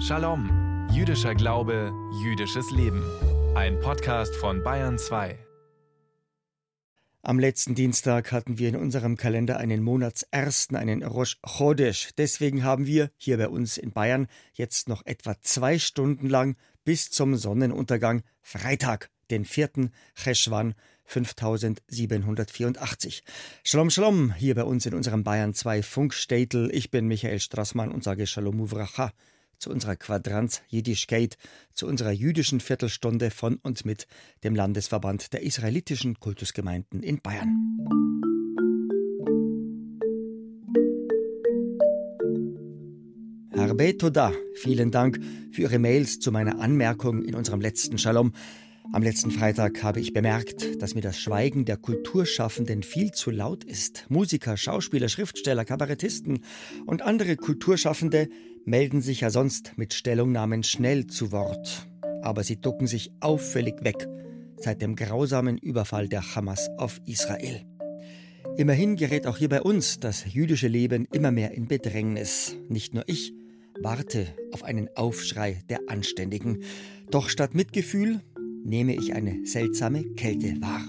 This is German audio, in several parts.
Shalom, jüdischer Glaube, jüdisches Leben. Ein Podcast von Bayern 2. Am letzten Dienstag hatten wir in unserem Kalender einen Monatsersten, einen Rosh Chodesh. Deswegen haben wir hier bei uns in Bayern jetzt noch etwa zwei Stunden lang bis zum Sonnenuntergang Freitag, den 4. Cheshwan 5784. Shalom, Shalom, hier bei uns in unserem Bayern 2 Funkstädtel. Ich bin Michael Strassmann und sage Shalom Uvracha zu unserer Quadranz Jiddischkeit, zu unserer jüdischen Viertelstunde von und mit dem Landesverband der israelitischen Kultusgemeinden in Bayern. Harbe Toda, vielen Dank für Ihre Mails zu meiner Anmerkung in unserem letzten Shalom. Am letzten Freitag habe ich bemerkt, dass mir das Schweigen der Kulturschaffenden viel zu laut ist. Musiker, Schauspieler, Schriftsteller, Kabarettisten und andere Kulturschaffende melden sich ja sonst mit Stellungnahmen schnell zu Wort. Aber sie ducken sich auffällig weg seit dem grausamen Überfall der Hamas auf Israel. Immerhin gerät auch hier bei uns das jüdische Leben immer mehr in Bedrängnis. Nicht nur ich warte auf einen Aufschrei der Anständigen. Doch statt Mitgefühl nehme ich eine seltsame Kälte wahr.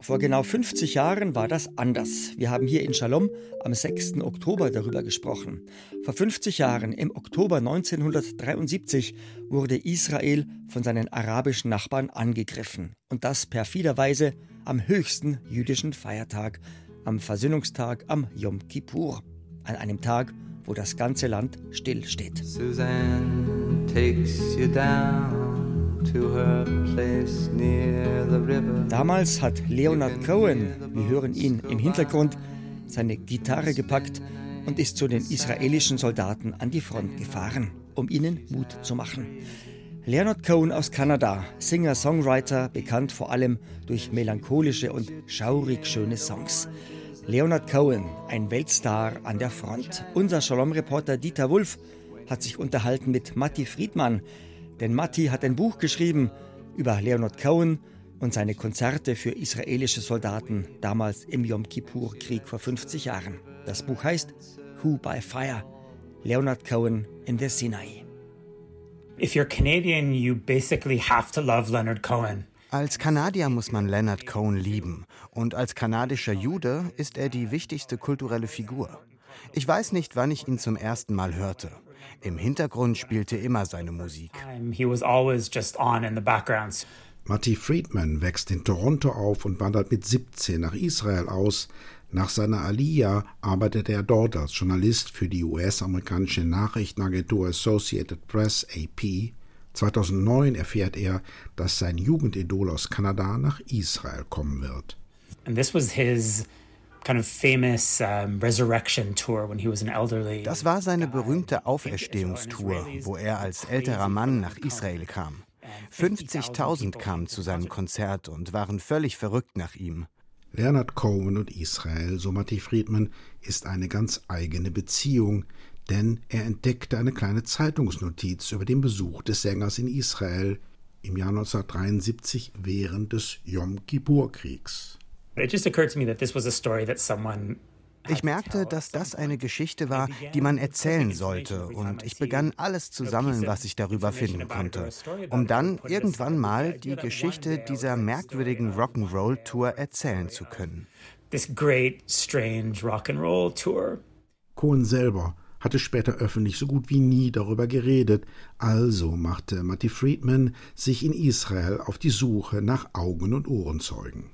Vor genau 50 Jahren war das anders. Wir haben hier in Shalom am 6. Oktober darüber gesprochen. Vor 50 Jahren, im Oktober 1973, wurde Israel von seinen arabischen Nachbarn angegriffen. Und das perfiderweise am höchsten jüdischen Feiertag, am Versöhnungstag am Yom Kippur. An einem Tag, wo das ganze Land stillsteht. Suzanne takes you down. Damals hat Leonard Cohen, wir hören ihn im Hintergrund, seine Gitarre gepackt und ist zu den israelischen Soldaten an die Front gefahren, um ihnen Mut zu machen. Leonard Cohen aus Kanada, Singer-Songwriter, bekannt vor allem durch melancholische und schaurig schöne Songs. Leonard Cohen, ein Weltstar an der Front. Unser Shalom-Reporter Dieter Wulff hat sich unterhalten mit Matti Friedmann, denn Matti hat ein Buch geschrieben über Leonard Cohen und seine Konzerte für israelische Soldaten damals im Yom Kippur-Krieg vor 50 Jahren. Das Buch heißt Who by Fire? Leonard Cohen in the Sinai. If you're Canadian, you basically have to love Leonard Cohen. Als Kanadier muss man Leonard Cohen lieben. Und als kanadischer Jude ist er die wichtigste kulturelle Figur. Ich weiß nicht, wann ich ihn zum ersten Mal hörte. Im Hintergrund spielte immer seine Musik. Matty Friedman wächst in Toronto auf und wandert mit 17 nach Israel aus. Nach seiner Aliyah arbeitete er dort als Journalist für die US-amerikanische Nachrichtenagentur Associated Press AP. 2009 erfährt er, dass sein Jugendidol aus Kanada nach Israel kommen wird. And this was his das war seine berühmte Auferstehungstour, wo er als älterer Mann nach Israel kam. 50.000 kamen zu seinem Konzert und waren völlig verrückt nach ihm. Leonard Cohen und Israel, so Matti Friedman, ist eine ganz eigene Beziehung, denn er entdeckte eine kleine Zeitungsnotiz über den Besuch des Sängers in Israel im Jahr 1973 während des Yom Kippur-Kriegs. Ich merkte, dass das eine Geschichte war, die man erzählen sollte, und ich begann alles zu sammeln, was ich darüber finden konnte, um dann irgendwann mal die Geschichte dieser merkwürdigen Rock'n'Roll-Tour erzählen zu können. Cohen selber hatte später öffentlich so gut wie nie darüber geredet, also machte Matty Friedman sich in Israel auf die Suche nach Augen- und Ohrenzeugen.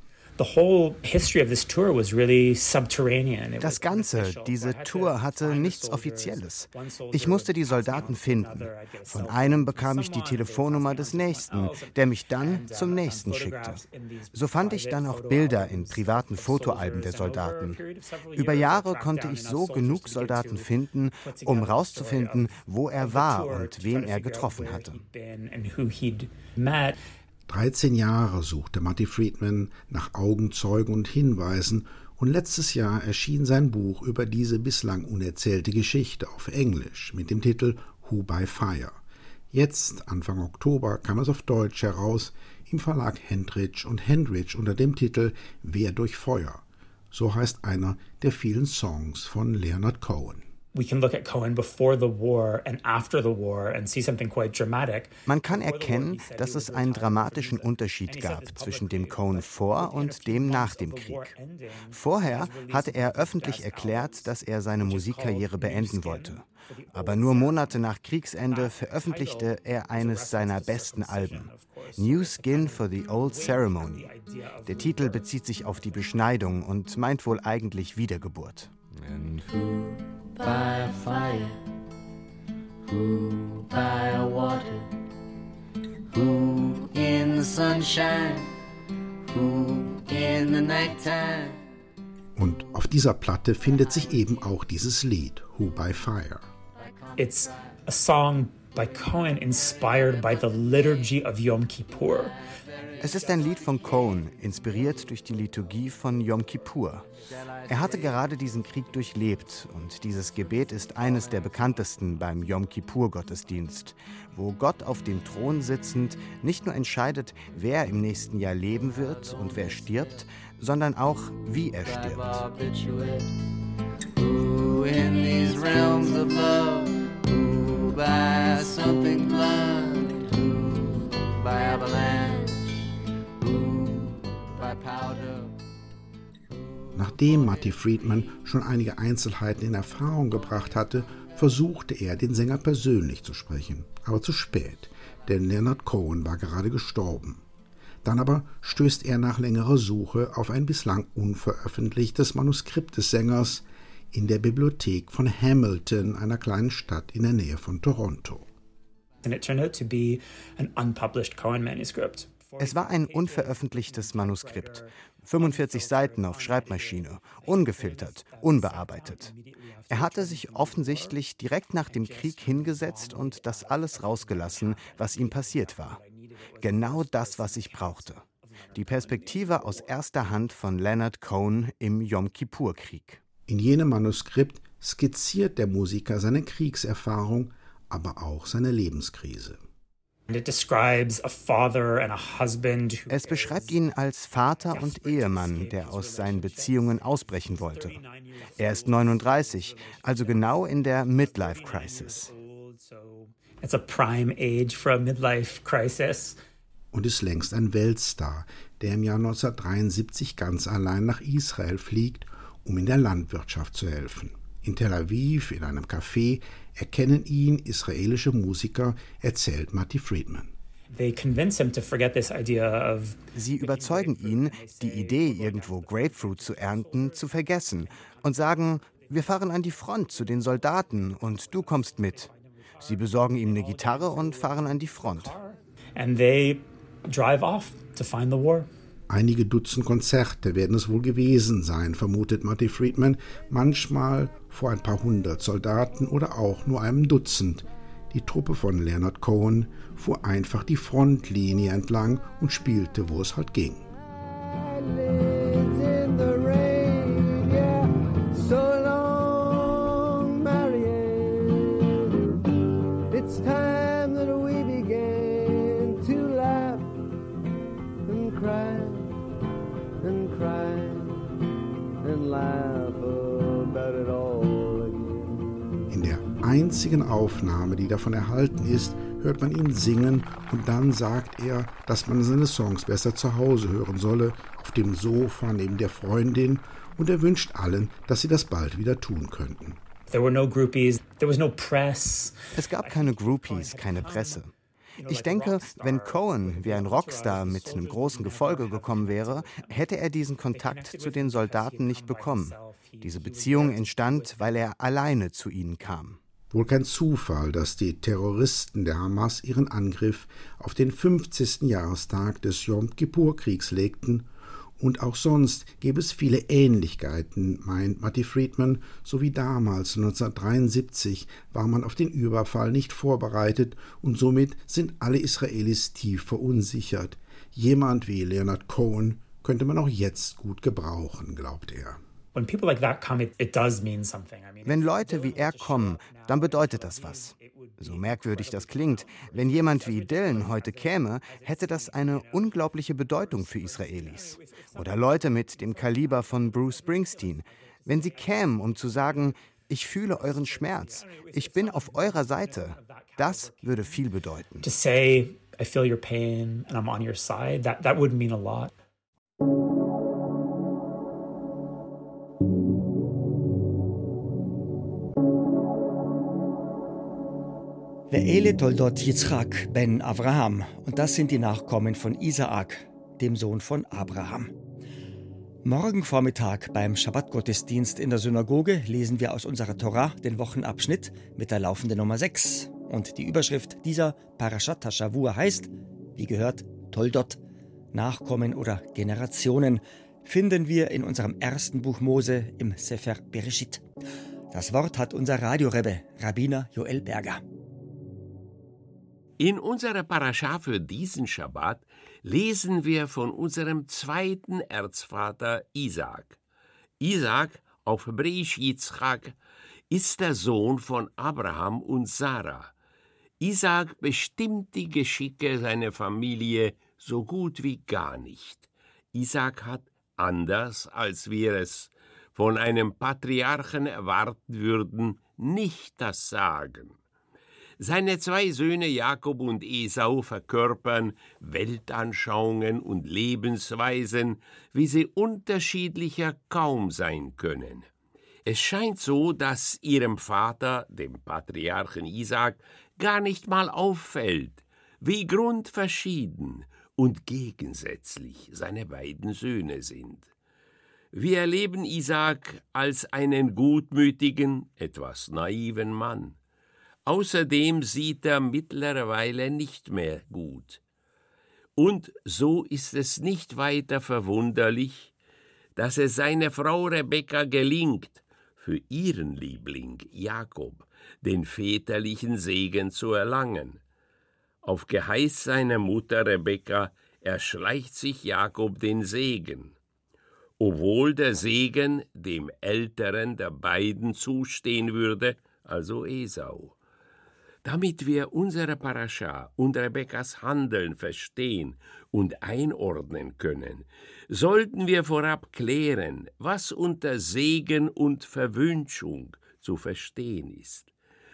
Das Ganze, diese Tour hatte nichts Offizielles. Ich musste die Soldaten finden. Von einem bekam ich die Telefonnummer des nächsten, der mich dann uh, zum nächsten schickte. So fand ich dann auch Bilder in privaten Fotoalben der Soldaten. Über Jahre konnte ich so genug Soldaten finden, um herauszufinden, wo er war und wen er getroffen hatte. 13 Jahre suchte Matty Friedman nach Augenzeugen und Hinweisen und letztes Jahr erschien sein Buch über diese bislang unerzählte Geschichte auf Englisch mit dem Titel Who by Fire. Jetzt, Anfang Oktober, kam es auf Deutsch heraus im Verlag Hendrich und Hendrich unter dem Titel Wer durch Feuer. So heißt einer der vielen Songs von Leonard Cohen. Man kann erkennen, dass es einen dramatischen Unterschied gab zwischen dem Cohen vor und dem nach dem Krieg. Vorher hatte er öffentlich erklärt, dass er seine Musikkarriere beenden wollte. Aber nur Monate nach Kriegsende veröffentlichte er eines seiner besten Alben, New Skin for the Old Ceremony. Der Titel bezieht sich auf die Beschneidung und meint wohl eigentlich Wiedergeburt. And who by a fire, who by a water, who in the sunshine, who in the nighttime. Und auf dieser Platte findet sich eben auch dieses Lied, Who by Fire. It's a song by Cohen inspired by the liturgy of Yom Kippur. Es ist ein Lied von Cohen, inspiriert durch die Liturgie von Yom Kippur. Er hatte gerade diesen Krieg durchlebt und dieses Gebet ist eines der bekanntesten beim Yom Kippur-Gottesdienst, wo Gott auf dem Thron sitzend nicht nur entscheidet, wer im nächsten Jahr leben wird und wer stirbt, sondern auch, wie er stirbt. Who in these realms of love, who by something who by avalanche. Nachdem Marty Friedman schon einige Einzelheiten in Erfahrung gebracht hatte, versuchte er, den Sänger persönlich zu sprechen. Aber zu spät, denn Leonard Cohen war gerade gestorben. Dann aber stößt er nach längerer Suche auf ein bislang unveröffentlichtes Manuskript des Sängers in der Bibliothek von Hamilton, einer kleinen Stadt in der Nähe von Toronto. And it turned out to be an unpublished Cohen manuscript. Es war ein unveröffentlichtes Manuskript. 45 Seiten auf Schreibmaschine, ungefiltert, unbearbeitet. Er hatte sich offensichtlich direkt nach dem Krieg hingesetzt und das alles rausgelassen, was ihm passiert war. Genau das, was ich brauchte. Die Perspektive aus erster Hand von Leonard Cohen im Yom Kippur-Krieg. In jenem Manuskript skizziert der Musiker seine Kriegserfahrung, aber auch seine Lebenskrise. Es beschreibt ihn als Vater und Ehemann, der aus seinen Beziehungen ausbrechen wollte. Er ist 39, also genau in der Midlife Crisis. It's a prime age for a midlife crisis. Und ist längst ein Weltstar, der im Jahr 1973 ganz allein nach Israel fliegt, um in der Landwirtschaft zu helfen. In Tel Aviv, in einem Café, erkennen ihn israelische Musiker, erzählt Matti Friedman. Sie überzeugen ihn, die Idee, irgendwo Grapefruit zu ernten, zu vergessen und sagen, wir fahren an die Front zu den Soldaten und du kommst mit. Sie besorgen ihm eine Gitarre und fahren an die Front. And they drive off to find the war. Einige Dutzend Konzerte werden es wohl gewesen sein, vermutet Marty Friedman, manchmal vor ein paar hundert Soldaten oder auch nur einem Dutzend. Die Truppe von Leonard Cohen fuhr einfach die Frontlinie entlang und spielte, wo es halt ging. Aufnahme, die davon erhalten ist, hört man ihn singen und dann sagt er, dass man seine Songs besser zu Hause hören solle, auf dem Sofa neben der Freundin und er wünscht allen, dass sie das bald wieder tun könnten. Es gab keine Groupies, keine Presse. Ich denke, wenn Cohen wie ein Rockstar mit einem großen Gefolge gekommen wäre, hätte er diesen Kontakt zu den Soldaten nicht bekommen. Diese Beziehung entstand, weil er alleine zu ihnen kam. Wohl kein Zufall, dass die Terroristen der Hamas ihren Angriff auf den 50. Jahrestag des Yom Kippur-Kriegs legten, und auch sonst gäbe es viele Ähnlichkeiten, meint Matti Friedman, so wie damals 1973 war man auf den Überfall nicht vorbereitet und somit sind alle Israelis tief verunsichert. Jemand wie Leonard Cohen könnte man auch jetzt gut gebrauchen, glaubt er. Wenn Leute wie er kommen, dann bedeutet das was. So merkwürdig das klingt, wenn jemand wie Dylan heute käme, hätte das eine unglaubliche Bedeutung für Israelis. Oder Leute mit dem Kaliber von Bruce Springsteen. Wenn sie kämen, um zu sagen, Ich fühle euren Schmerz. Ich bin auf eurer Seite. Das würde viel bedeuten. To say, I feel your pain and I'm on your side, that, that would mean a lot. Ve'ele toldot Yitzchak ben Avraham. Und das sind die Nachkommen von Isaak, dem Sohn von Abraham. Morgen Vormittag beim Schabbatgottesdienst in der Synagoge lesen wir aus unserer Torah den Wochenabschnitt mit der laufenden Nummer 6. Und die Überschrift dieser Parashat Hashavua heißt, wie gehört, Toldot, Nachkommen oder Generationen, finden wir in unserem ersten Buch Mose im Sefer Bereshit. Das Wort hat unser Radiorebbe, Rabbiner Joel Berger. In unserer Parascha für diesen Schabbat lesen wir von unserem zweiten Erzvater Isaac. Isaac, auf Hebräisch Yitzchak, ist der Sohn von Abraham und Sarah. Isaac bestimmt die Geschicke seiner Familie so gut wie gar nicht. Isaac hat, anders als wir es von einem Patriarchen erwarten würden, nicht das Sagen. Seine zwei Söhne Jakob und Esau verkörpern Weltanschauungen und Lebensweisen, wie sie unterschiedlicher kaum sein können. Es scheint so, dass ihrem Vater, dem Patriarchen Isaac, gar nicht mal auffällt, wie grundverschieden und gegensätzlich seine beiden Söhne sind. Wir erleben Isaac als einen gutmütigen, etwas naiven Mann. Außerdem sieht er mittlerweile nicht mehr gut. Und so ist es nicht weiter verwunderlich, dass es seiner Frau Rebekka gelingt, für ihren Liebling Jakob den väterlichen Segen zu erlangen. Auf Geheiß seiner Mutter Rebekka erschleicht sich Jakob den Segen, obwohl der Segen dem älteren der beiden zustehen würde, also Esau. Damit wir unsere Parascha und Rebekkas Handeln verstehen und einordnen können, sollten wir vorab klären, was unter Segen und Verwünschung zu verstehen ist,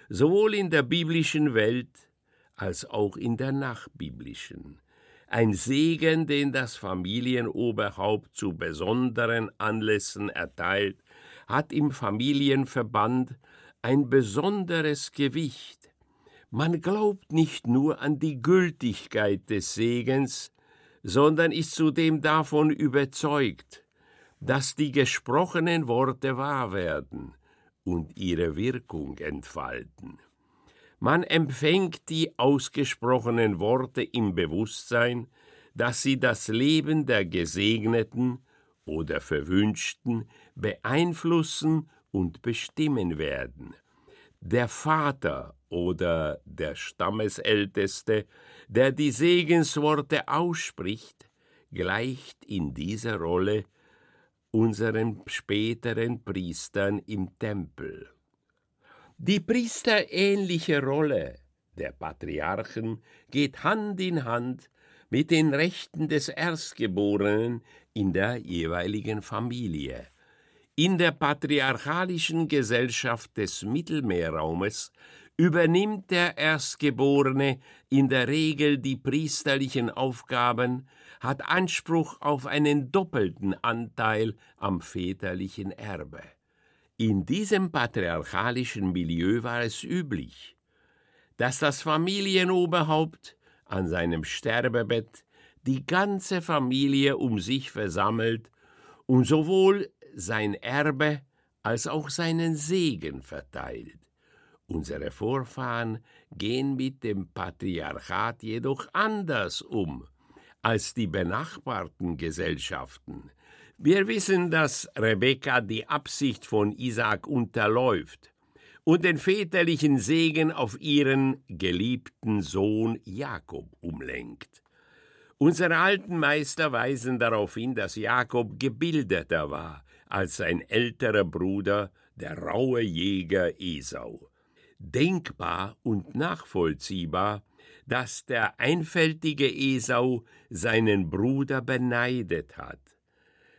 sowohl in der biblischen Welt als auch in der nachbiblischen. Ein Segen, den das Familienoberhaupt zu besonderen Anlässen erteilt, hat im Familienverband ein besonderes Gewicht, man glaubt nicht nur an die Gültigkeit des Segens, sondern ist zudem davon überzeugt, dass die gesprochenen Worte wahr werden und ihre Wirkung entfalten. Man empfängt die ausgesprochenen Worte im Bewusstsein, dass sie das Leben der Gesegneten oder Verwünschten beeinflussen und bestimmen werden. Der Vater oder der Stammesälteste, der die Segensworte ausspricht, gleicht in dieser Rolle unseren späteren Priestern im Tempel. Die priesterähnliche Rolle der Patriarchen geht Hand in Hand mit den Rechten des Erstgeborenen in der jeweiligen Familie. In der patriarchalischen Gesellschaft des Mittelmeerraumes übernimmt der Erstgeborene in der Regel die priesterlichen Aufgaben, hat Anspruch auf einen doppelten Anteil am väterlichen Erbe. In diesem patriarchalischen Milieu war es üblich, dass das Familienoberhaupt an seinem Sterbebett die ganze Familie um sich versammelt und sowohl sein Erbe als auch seinen Segen verteilt. Unsere Vorfahren gehen mit dem Patriarchat jedoch anders um als die benachbarten Gesellschaften. Wir wissen, dass Rebekka die Absicht von Isaak unterläuft und den väterlichen Segen auf ihren geliebten Sohn Jakob umlenkt. Unsere alten Meister weisen darauf hin, dass Jakob gebildeter war als sein älterer Bruder, der raue Jäger Esau denkbar und nachvollziehbar, dass der einfältige Esau seinen Bruder beneidet hat.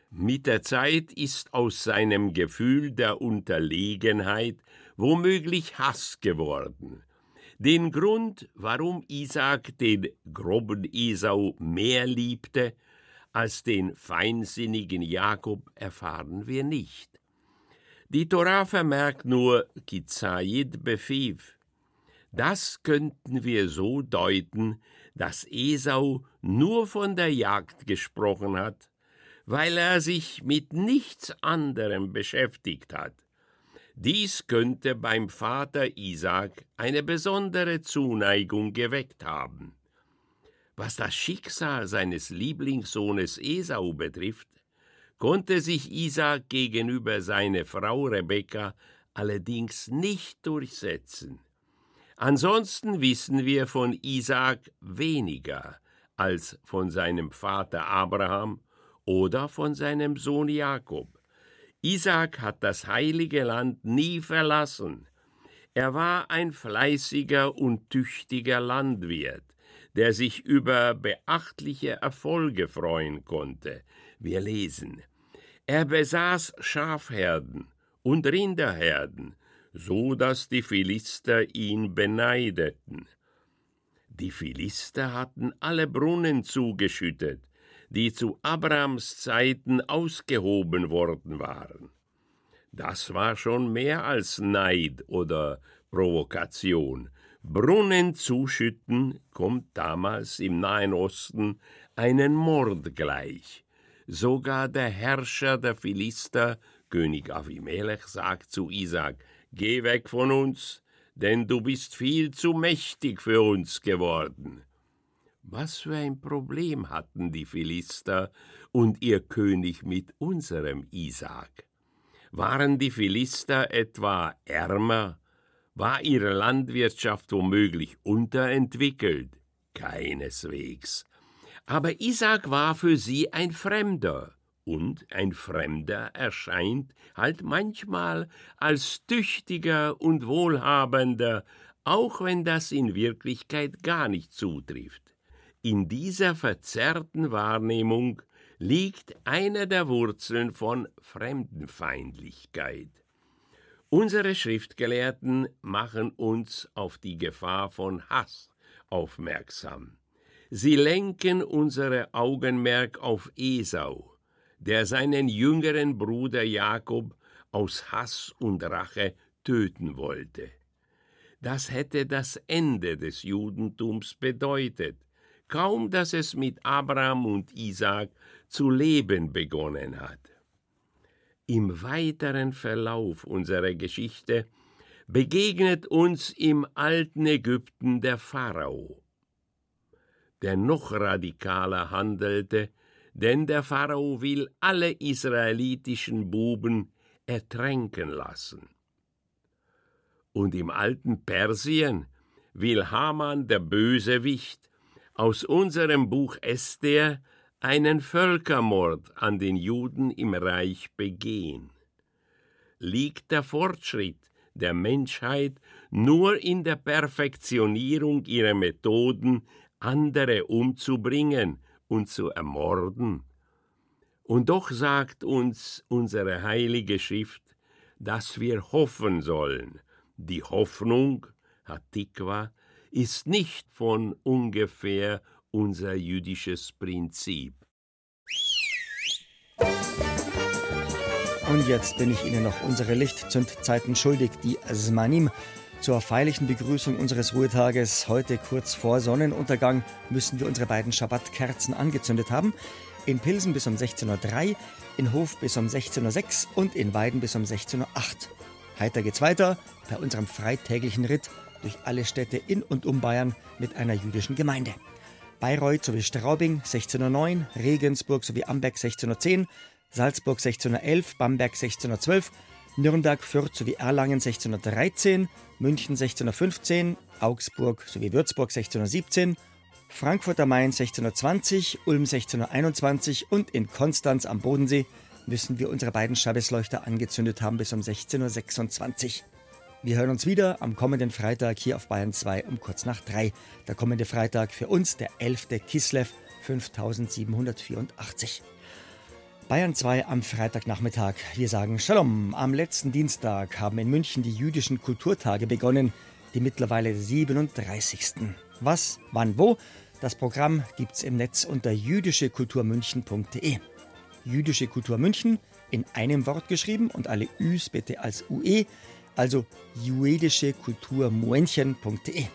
Mit der Zeit ist aus seinem Gefühl der Unterlegenheit womöglich Hass geworden. Den Grund, warum Isaac den groben Esau mehr liebte als den feinsinnigen Jakob, erfahren wir nicht. Die Torah vermerkt nur Kizayid Befiv. Das könnten wir so deuten, dass Esau nur von der Jagd gesprochen hat, weil er sich mit nichts anderem beschäftigt hat. Dies könnte beim Vater Isaac eine besondere Zuneigung geweckt haben. Was das Schicksal seines Lieblingssohnes Esau betrifft, konnte sich Isaac gegenüber seiner Frau Rebekka allerdings nicht durchsetzen. Ansonsten wissen wir von Isaac weniger als von seinem Vater Abraham oder von seinem Sohn Jakob. Isaac hat das heilige Land nie verlassen. Er war ein fleißiger und tüchtiger Landwirt, der sich über beachtliche Erfolge freuen konnte. Wir lesen, er besaß Schafherden und Rinderherden, so dass die Philister ihn beneideten. Die Philister hatten alle Brunnen zugeschüttet, die zu Abrams Zeiten ausgehoben worden waren. Das war schon mehr als Neid oder Provokation. Brunnen zuschütten kommt damals im Nahen Osten einen Mord gleich. Sogar der Herrscher der Philister, König Avimelech, sagt zu Isaac: Geh weg von uns, denn du bist viel zu mächtig für uns geworden. Was für ein Problem hatten die Philister und ihr König mit unserem Isaak? Waren die Philister etwa ärmer? War ihre Landwirtschaft womöglich unterentwickelt? Keineswegs. Aber Isaak war für sie ein Fremder, und ein Fremder erscheint halt manchmal als tüchtiger und wohlhabender, auch wenn das in Wirklichkeit gar nicht zutrifft. In dieser verzerrten Wahrnehmung liegt eine der Wurzeln von Fremdenfeindlichkeit. Unsere Schriftgelehrten machen uns auf die Gefahr von Hass aufmerksam. Sie lenken unsere Augenmerk auf Esau, der seinen jüngeren Bruder Jakob aus Hass und Rache töten wollte. Das hätte das Ende des Judentums bedeutet, kaum dass es mit Abraham und Isaak zu leben begonnen hat. Im weiteren Verlauf unserer Geschichte begegnet uns im alten Ägypten der Pharao, der noch radikaler handelte, denn der Pharao will alle israelitischen Buben ertränken lassen. Und im alten Persien will Haman der Bösewicht aus unserem Buch Esther einen Völkermord an den Juden im Reich begehen. Liegt der Fortschritt der Menschheit nur in der Perfektionierung ihrer Methoden, andere umzubringen und zu ermorden? Und doch sagt uns unsere heilige Schrift, dass wir hoffen sollen. Die Hoffnung, hat Tikva, ist nicht von ungefähr unser jüdisches Prinzip. Und jetzt bin ich Ihnen noch unsere Lichtzündzeiten schuldig, die Zmanim. Zur feierlichen Begrüßung unseres Ruhetages heute kurz vor Sonnenuntergang müssen wir unsere beiden Schabbatkerzen angezündet haben. In Pilsen bis um 16.03 Uhr, in Hof bis um 16.06 Uhr und in Weiden bis um 16.08 Uhr. Heiter geht's weiter bei unserem freitäglichen Ritt durch alle Städte in und um Bayern mit einer jüdischen Gemeinde. Bayreuth sowie Straubing 1609, Regensburg sowie Amberg 1610, Salzburg 1611, Bamberg 1612, Nürnberg, Fürth sowie Erlangen 1613, München 1615, Augsburg sowie Würzburg 1617, Frankfurt am Main 1620, Ulm 1621 und in Konstanz am Bodensee müssen wir unsere beiden Schabbesleuchter angezündet haben bis um 16.26 Uhr. Wir hören uns wieder am kommenden Freitag hier auf Bayern 2 um kurz nach 3. Der kommende Freitag für uns der 11. Kislev 5784. Bayern 2 am Freitagnachmittag. Wir sagen Shalom. Am letzten Dienstag haben in München die jüdischen Kulturtage begonnen, die mittlerweile 37. Was, wann, wo? Das Programm gibt's im Netz unter jüdischekulturmünchen.de. Jüdische Kultur München in einem Wort geschrieben und alle Üs bitte als UE, also jüdischekulturmuenchen.de.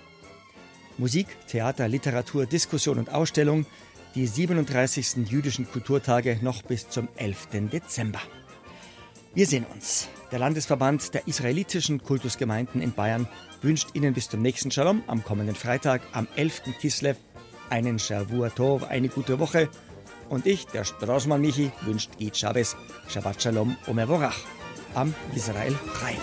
Musik, Theater, Literatur, Diskussion und Ausstellung – die 37. jüdischen Kulturtage noch bis zum 11. Dezember. Wir sehen uns. Der Landesverband der israelitischen Kultusgemeinden in Bayern wünscht Ihnen bis zum nächsten Shalom am kommenden Freitag, am 11. Kislev, einen Shavua Tov, eine gute Woche. Und ich, der Straßmann Michi, wünscht Eid Shabbos, Shabbat Shalom Omer Vorach am Israel frei.